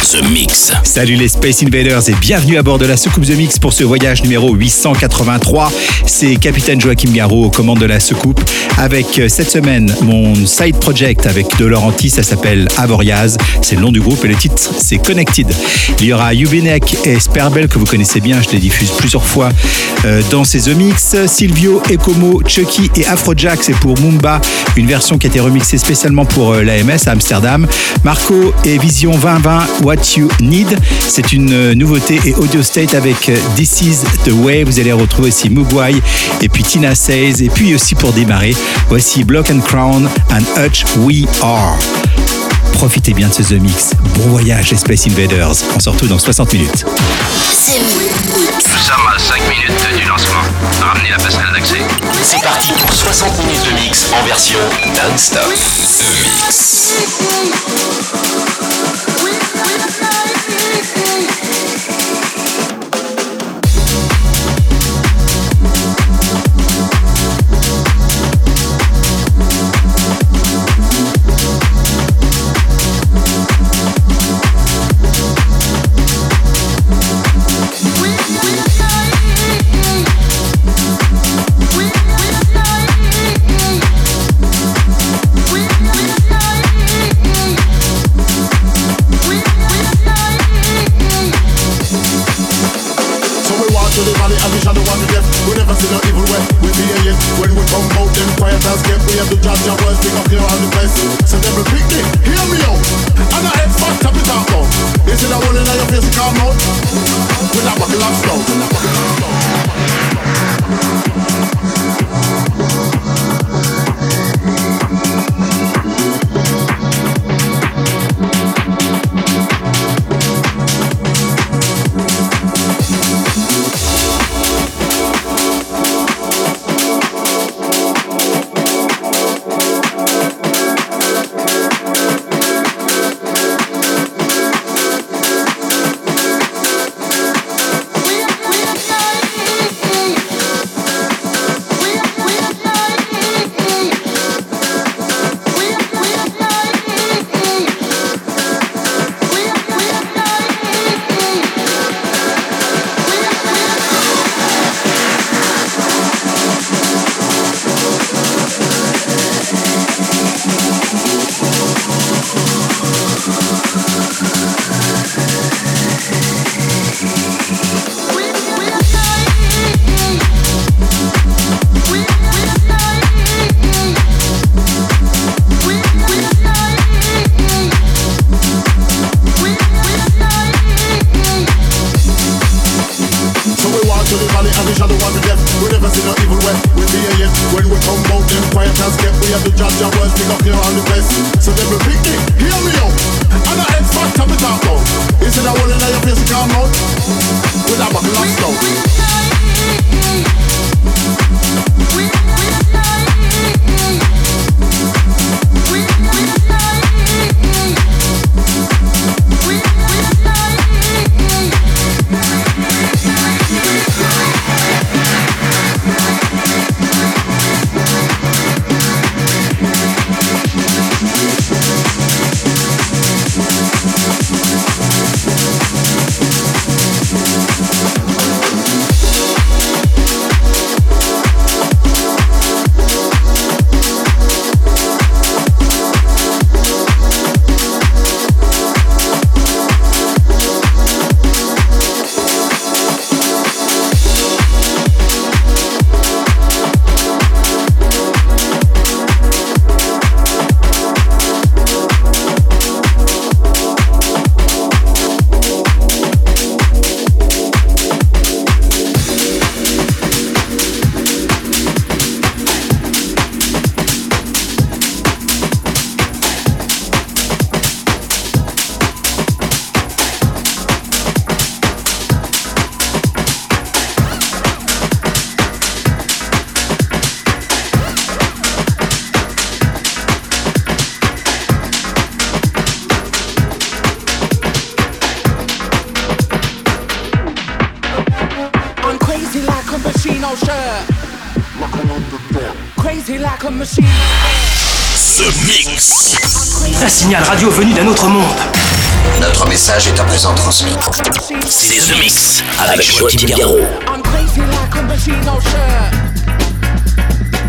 The Mix. Salut les Space Invaders et bienvenue à bord de la soucoupe The Mix pour ce voyage numéro 883. C'est Capitaine Joachim Garraud aux commandes de la soucoupe avec euh, cette semaine mon side project avec De ça s'appelle Avoriaz, c'est le nom du groupe et le titre c'est Connected. Il y aura Yubinek et Sperbel que vous connaissez bien, je les diffuse plusieurs fois euh, dans ces The Mix. Silvio, Ecomo, Chucky et Afrojack, c'est pour Mumba, une version qui a été remixée spécialement pour euh, l'AMS à Amsterdam. Marco et Vision 2020, What You Need, c'est une euh, nouveauté et Audio State avec This Is The Way. Vous allez retrouver aussi Mugwai et puis Tina Says. Et puis aussi pour démarrer, voici Block and Crown and Hutch We Are. Profitez bien de ce The Mix. Bon voyage les Space Invaders. On se retrouve dans 60 minutes. Nous sommes à 5 minutes du lancement. Ramenez la passerelle d'accès. C'est parti pour 60 minutes de mix en version non-stop. The Mix. We have to judge our words. Pick up on the place. So them pick me. Hear me out. And I head fat up it out now. They see that one in your face. Come out. With that buckle of stone. C'est The Mix avec, Joachim Garraud. Crazy like a machine shirt.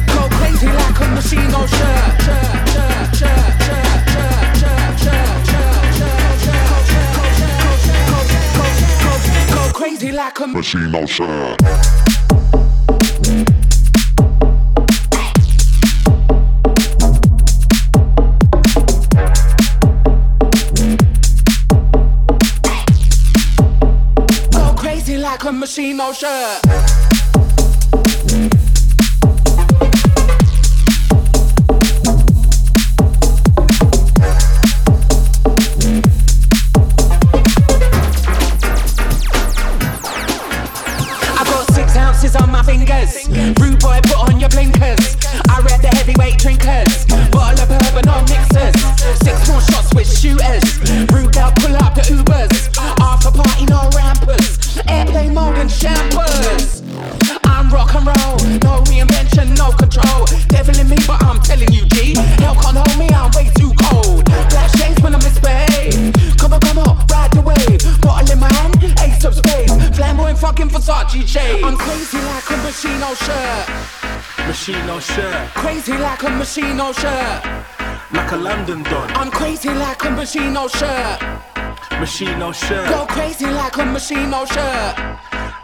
Go like a machine shirt. shirt. push motion. Machine oh, on shirt, Crazy like a machine, oh shirt. like a London don. I'm crazy like a machine, oh shirt. Machine oh, on shirt, Go crazy like a machine, oh shirt.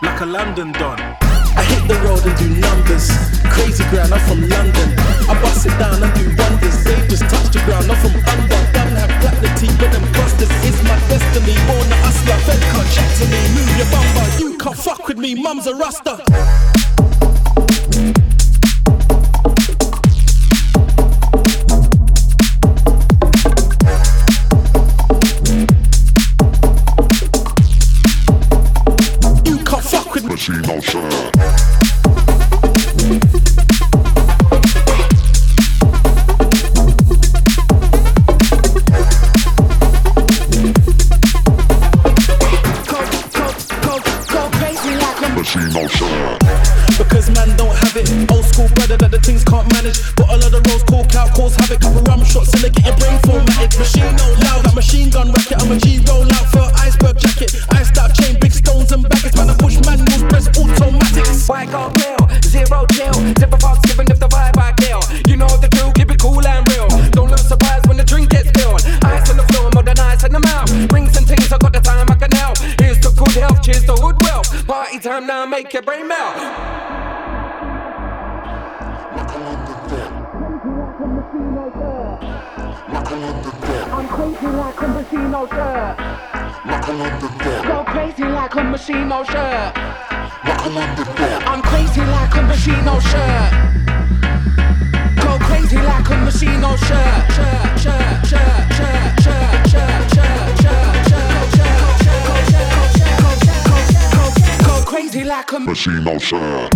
like a London don. I hit the road and do numbers. Crazy ground, I'm from London. I bust it down and do wonders. They just touch the ground, I'm from under. Don't have platinum but them busters. It's my destiny. Born a hustler, Fed can't chat to me. Move your bumper, you can't fuck with me. Mum's a rasta. Like a Machine. Because man don't have it. Old school brother that the things can't manage. But a lot of roads coke out, cause havoc. Couple rum shots and they get your brain formatted. Machine no loud, that machine gun racket. I'm a G roll out for iceberg jacket. Iced out chain, big stones and baggage. Man, I push manuals, press automatics. White gold bill, zero chill. Zipper box giving if the vibe I kill. You know the drill, keep it cool and real. Party time now, make your brain melt. I'm crazy like a machine, oh shirt. Go crazy like a machine, oh shirt. I'm crazy like a machine, oh shirt. Go crazy like a machine, oh. Shirt, shirt, shirt, shirt, shirt, shirt, crazy like a Machine on.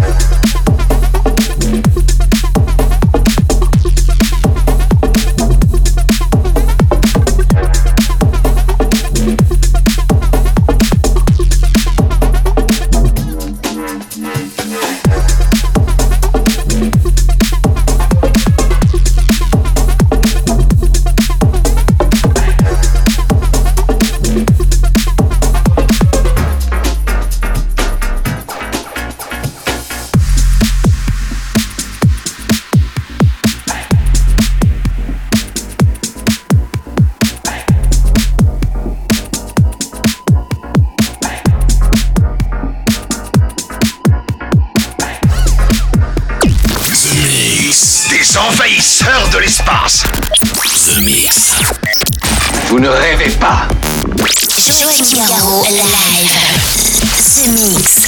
Vous ne rêvez pas. Joachim Garraud, live. The Mix.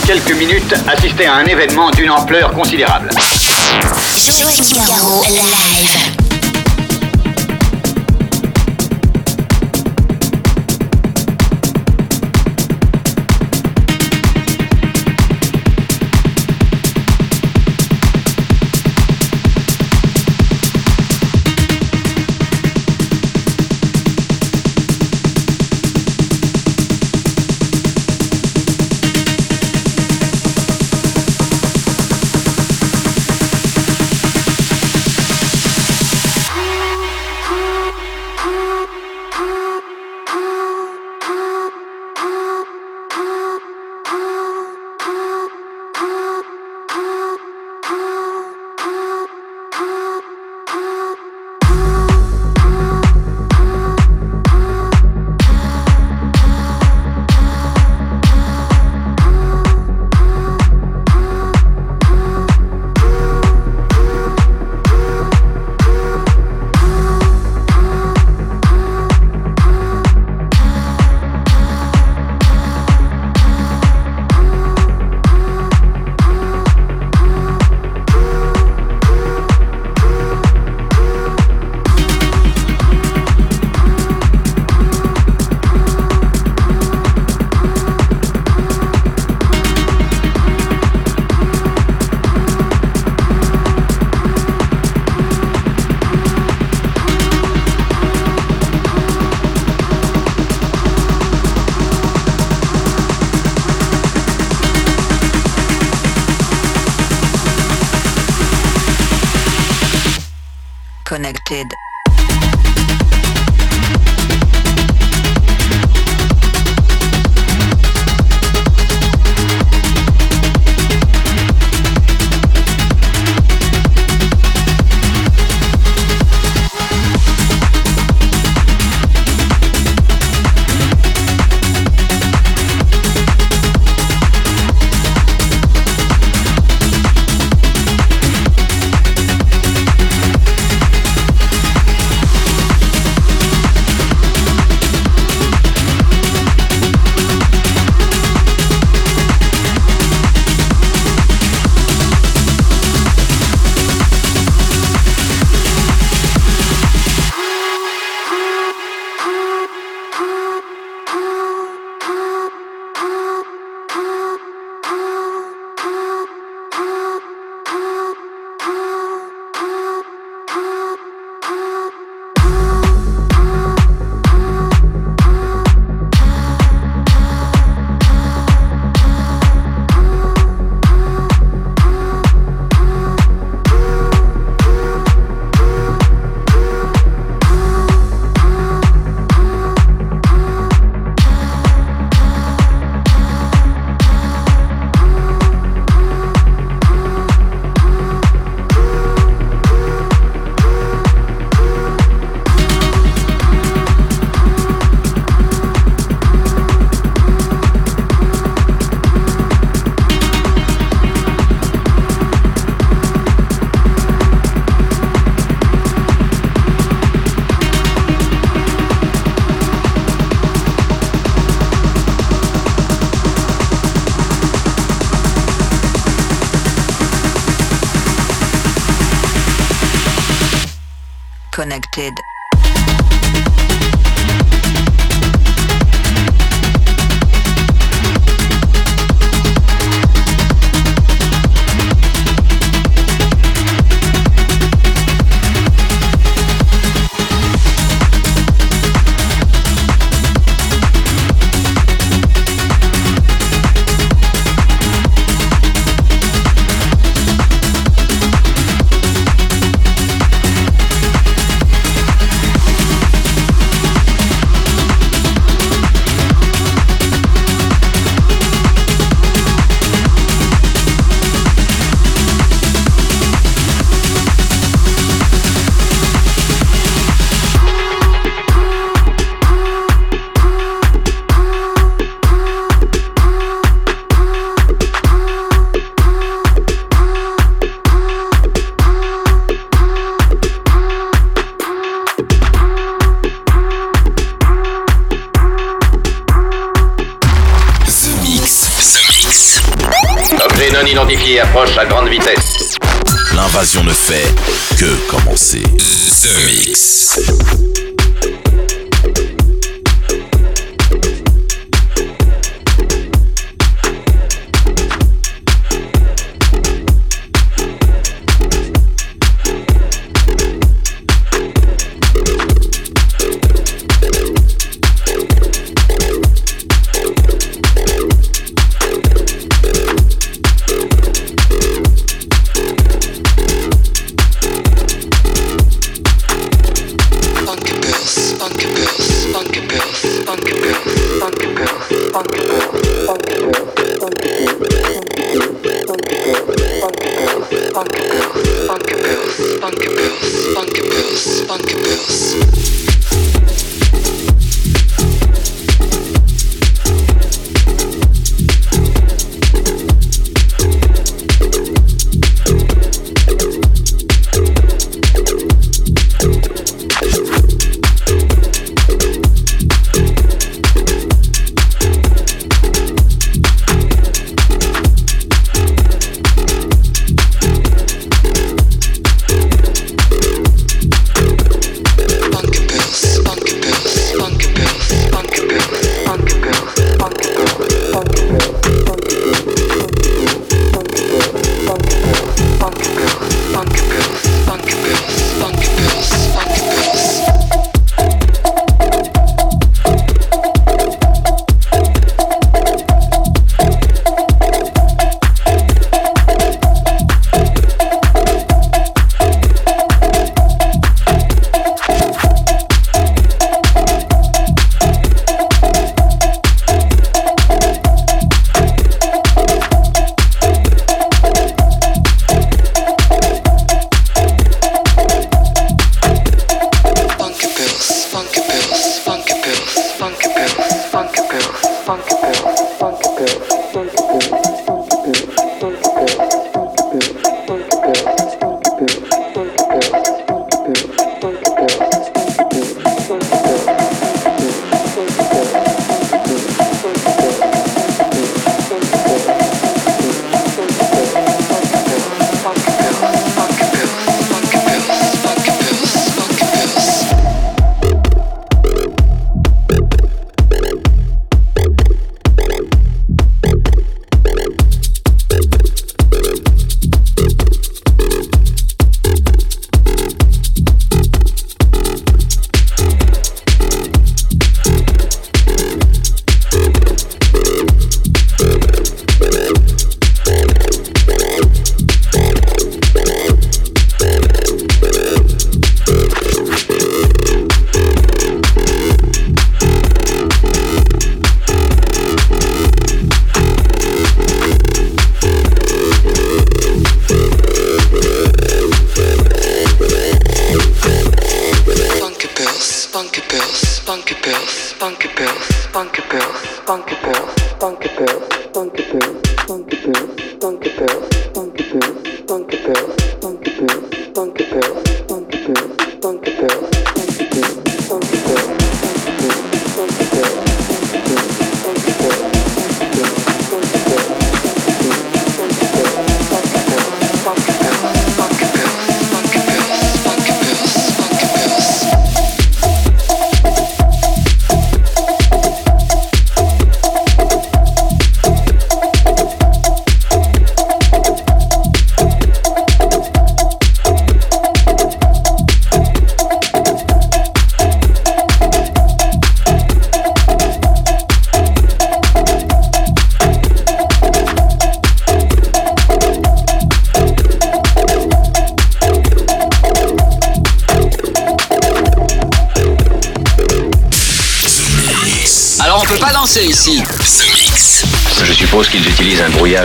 Quelques minutes assister à un événement d'une ampleur considérable. Limited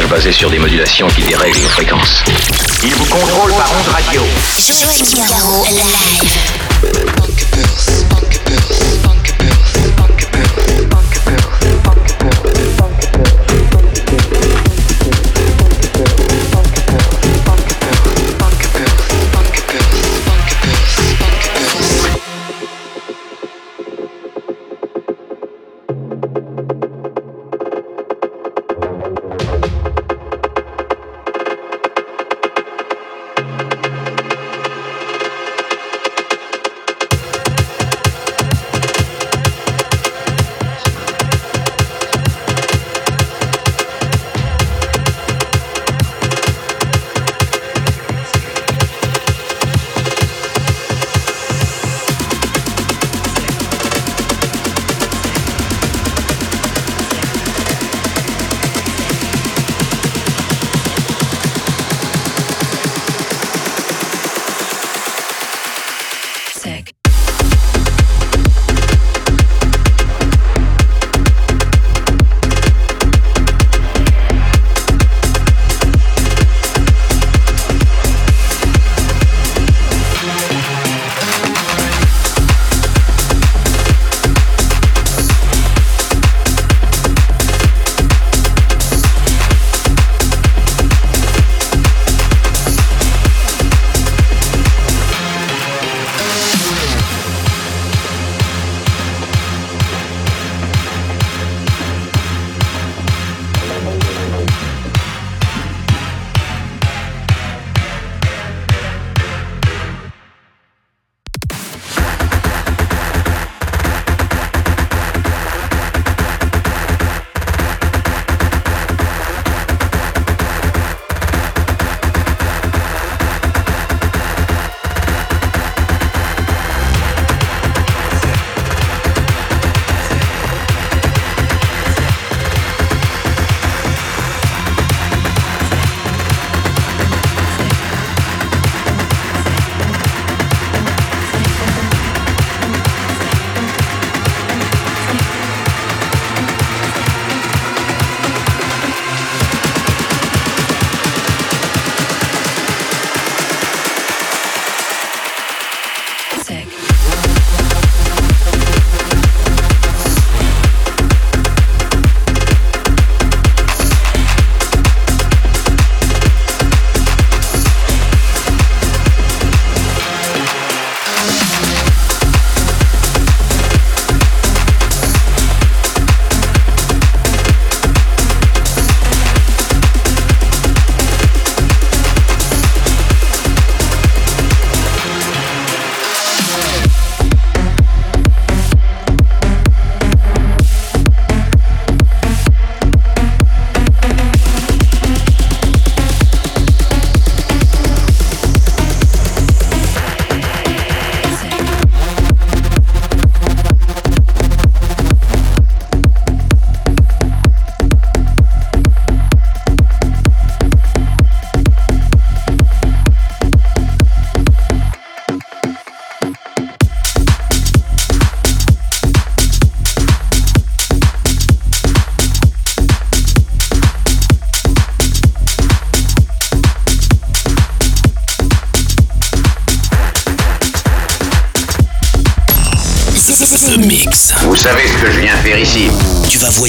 basé sur des modulations qui dérèglent nos fréquences. Ils vous contrôlent par onde radio. Mix.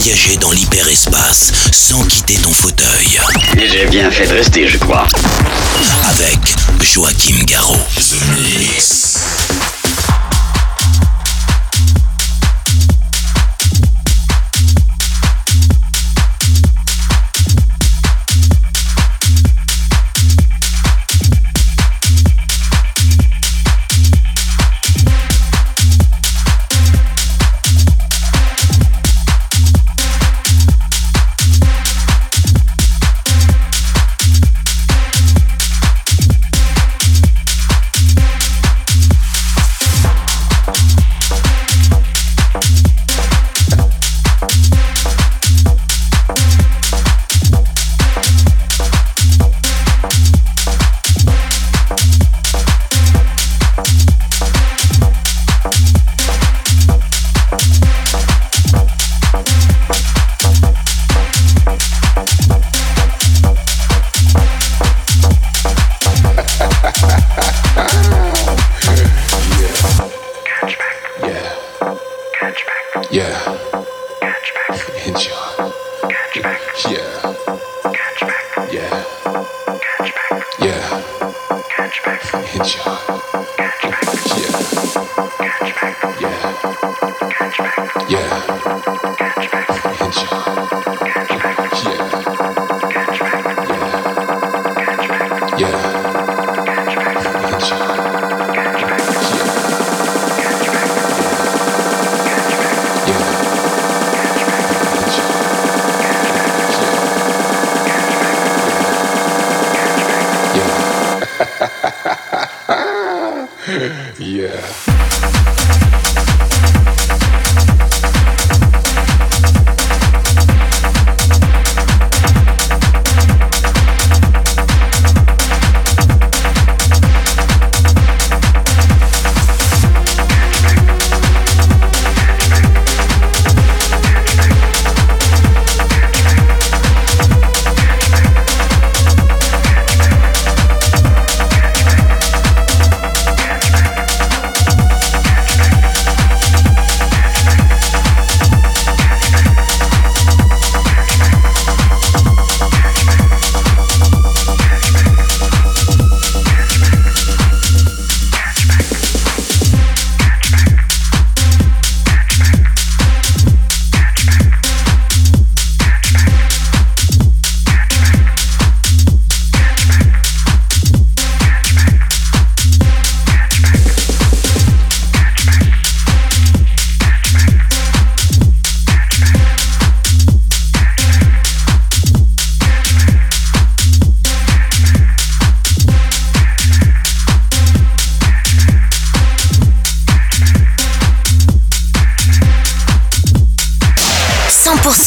Voyager dans l'hyperespace sans quitter ton fauteuil. J'ai bien fait de rester, je crois. Avec Joachim Garraud. The Mix.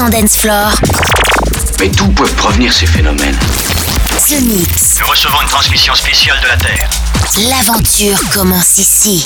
Dance Floor. Mais d'où peuvent provenir ces phénomènes Ce mix. Nous recevons une transmission spéciale de la Terre. L'aventure commence ici.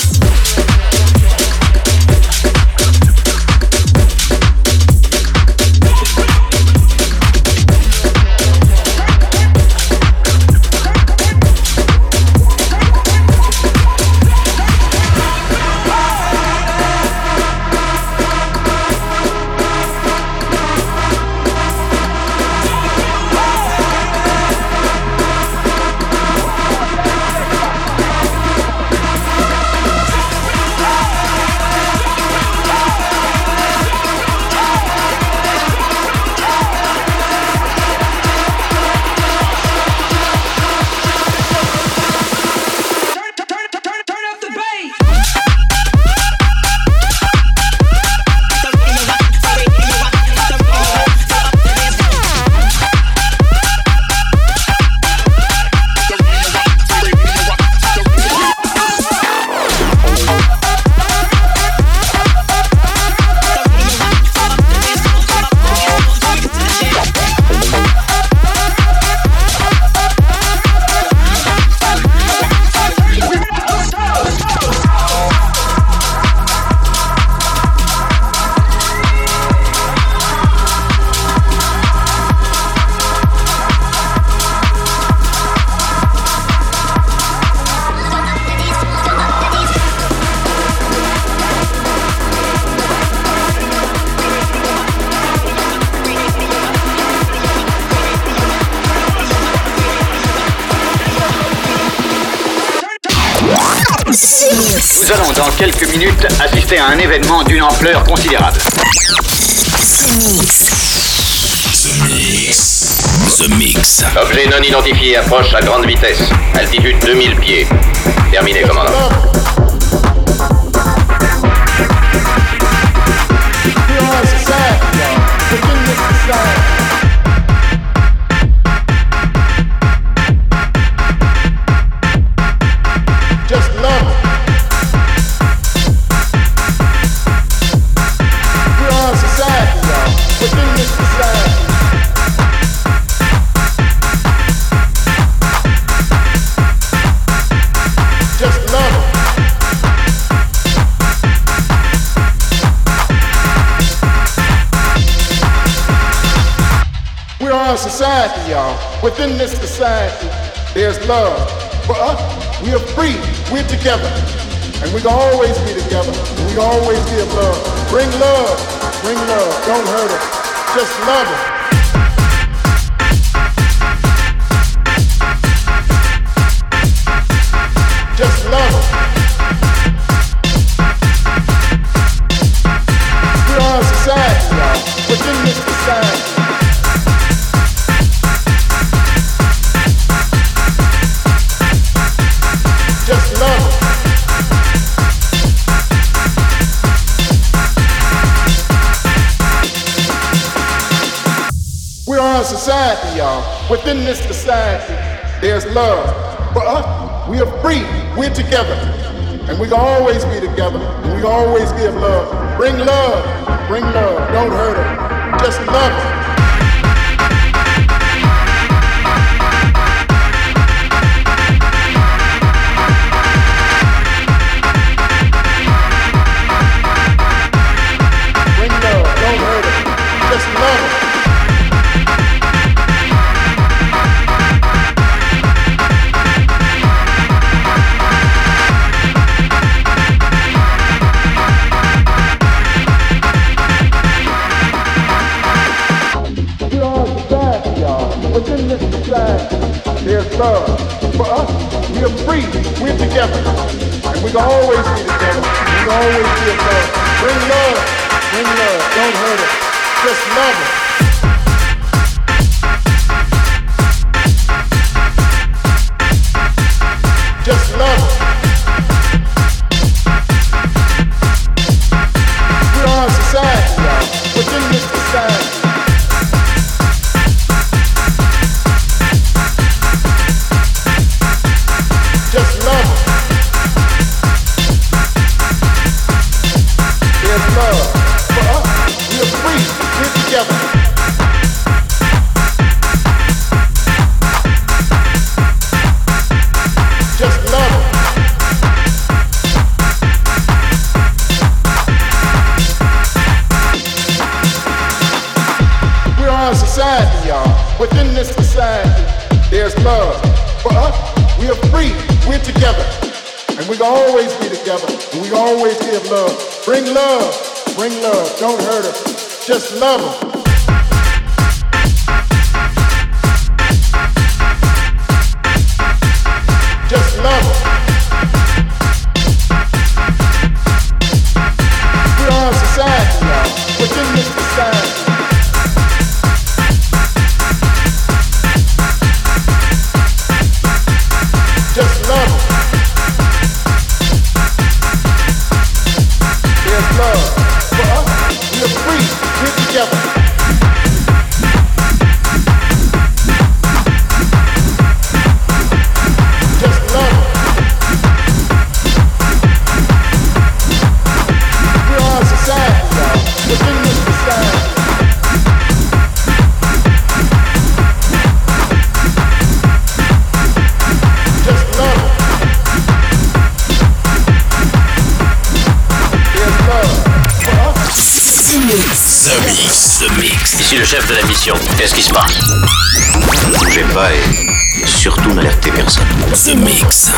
Nous allons dans quelques minutes assister à un événement d'une ampleur considérable. The Mix. The Mix. The Mix. Objet non identifié approche à grande vitesse. Altitude 2000 pieds. Terminé, commandant. Y'all. Within this society, there's love. For us, we are free. We're together. And we can always be together. We can always give love. Bring love. Bring love. Don't hurt us. Just love it. Society, y'all. Within this society, there's love. For us, we are free. We're together. And we can always be together. And we can always give love. Bring love. Bring love. Don't hurt it. Just love it. Always give love. Bring love. Bring love. Don't hurt it. Just love it. We are free. We're together. And we can always be together. And we always give love. Bring love. Bring love. Don't hurt us. Just love them. Et surtout n'alertez personne. The Mix.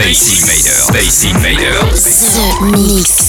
Space Invaders. Space Invaders. The Mix.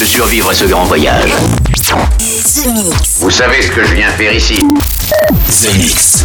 De survivre à ce grand voyage. The Mix. Vous savez ce que je viens faire ici The Mix.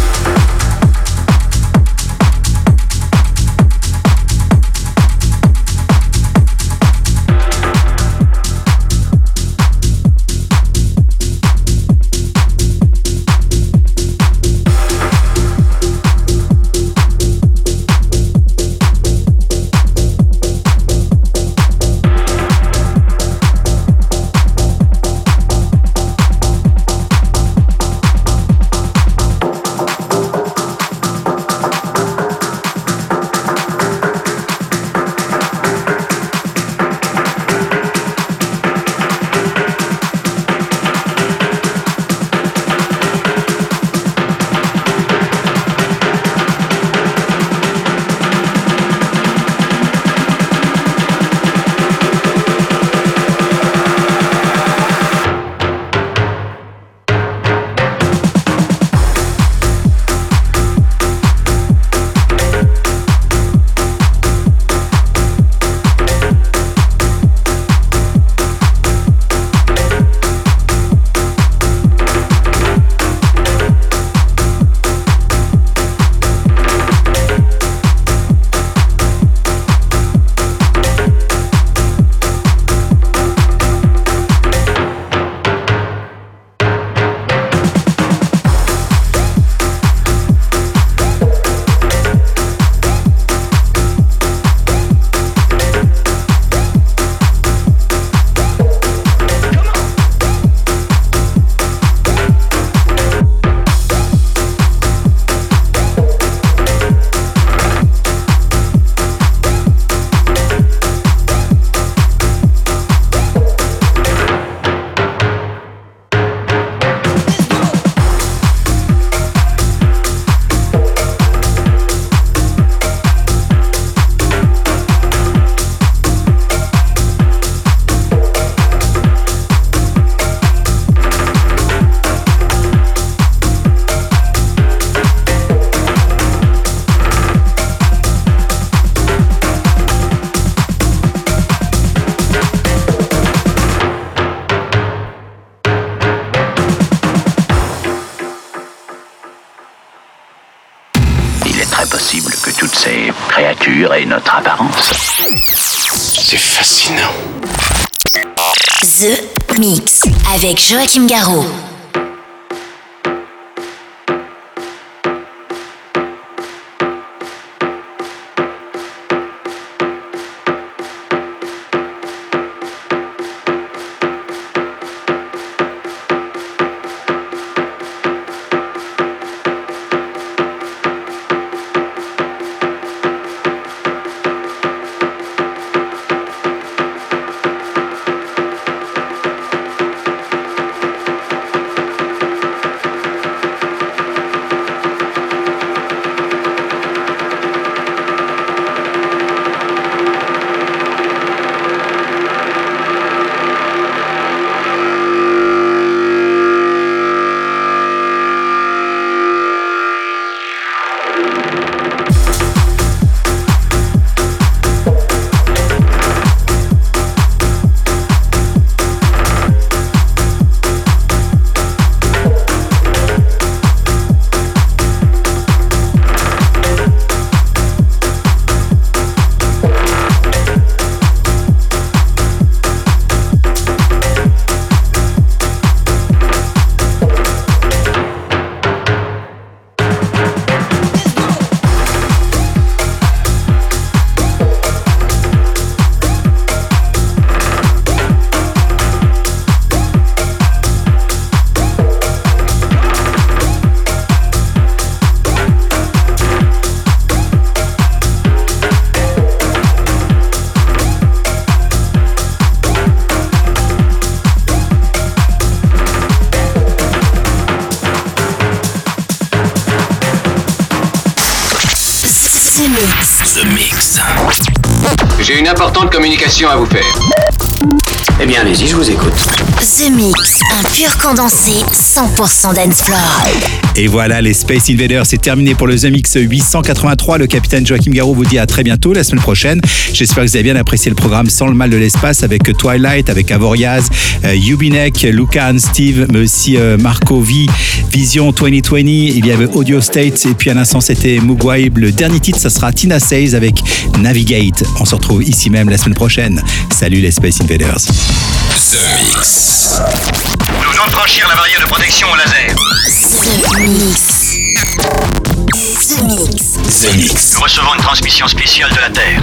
Notre apparence. C'est fascinant. The Mix. Avec Joachim Garraud. Communication à vous faire. Eh bien, allez-y, je vous écoute. The Mix, pur condensé 100% dance floor. Et voilà, les Space Invaders, c'est terminé pour le The Mix 883. Le capitaine Joachim Garraud vous dit à très bientôt, la semaine prochaine. J'espère que vous avez bien apprécié le programme sans le mal de l'espace avec Twilight, avec Avoriaz, euh, Yubinek, Lucan, Steve, mais aussi euh, Marco V, Vision 2020. Il y avait Audio State et puis à l'instant c'était Mugwai. Le dernier titre, ça sera Tina Says avec Navigate. On se retrouve ici même la semaine prochaine. Salut les Space Invaders. The Mix. Nous venons de franchir la barrière de protection au laser. The Mix. The Mix. The Mix. Nous recevons une transmission spéciale de la Terre.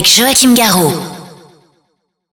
Avec Joachim Garraud.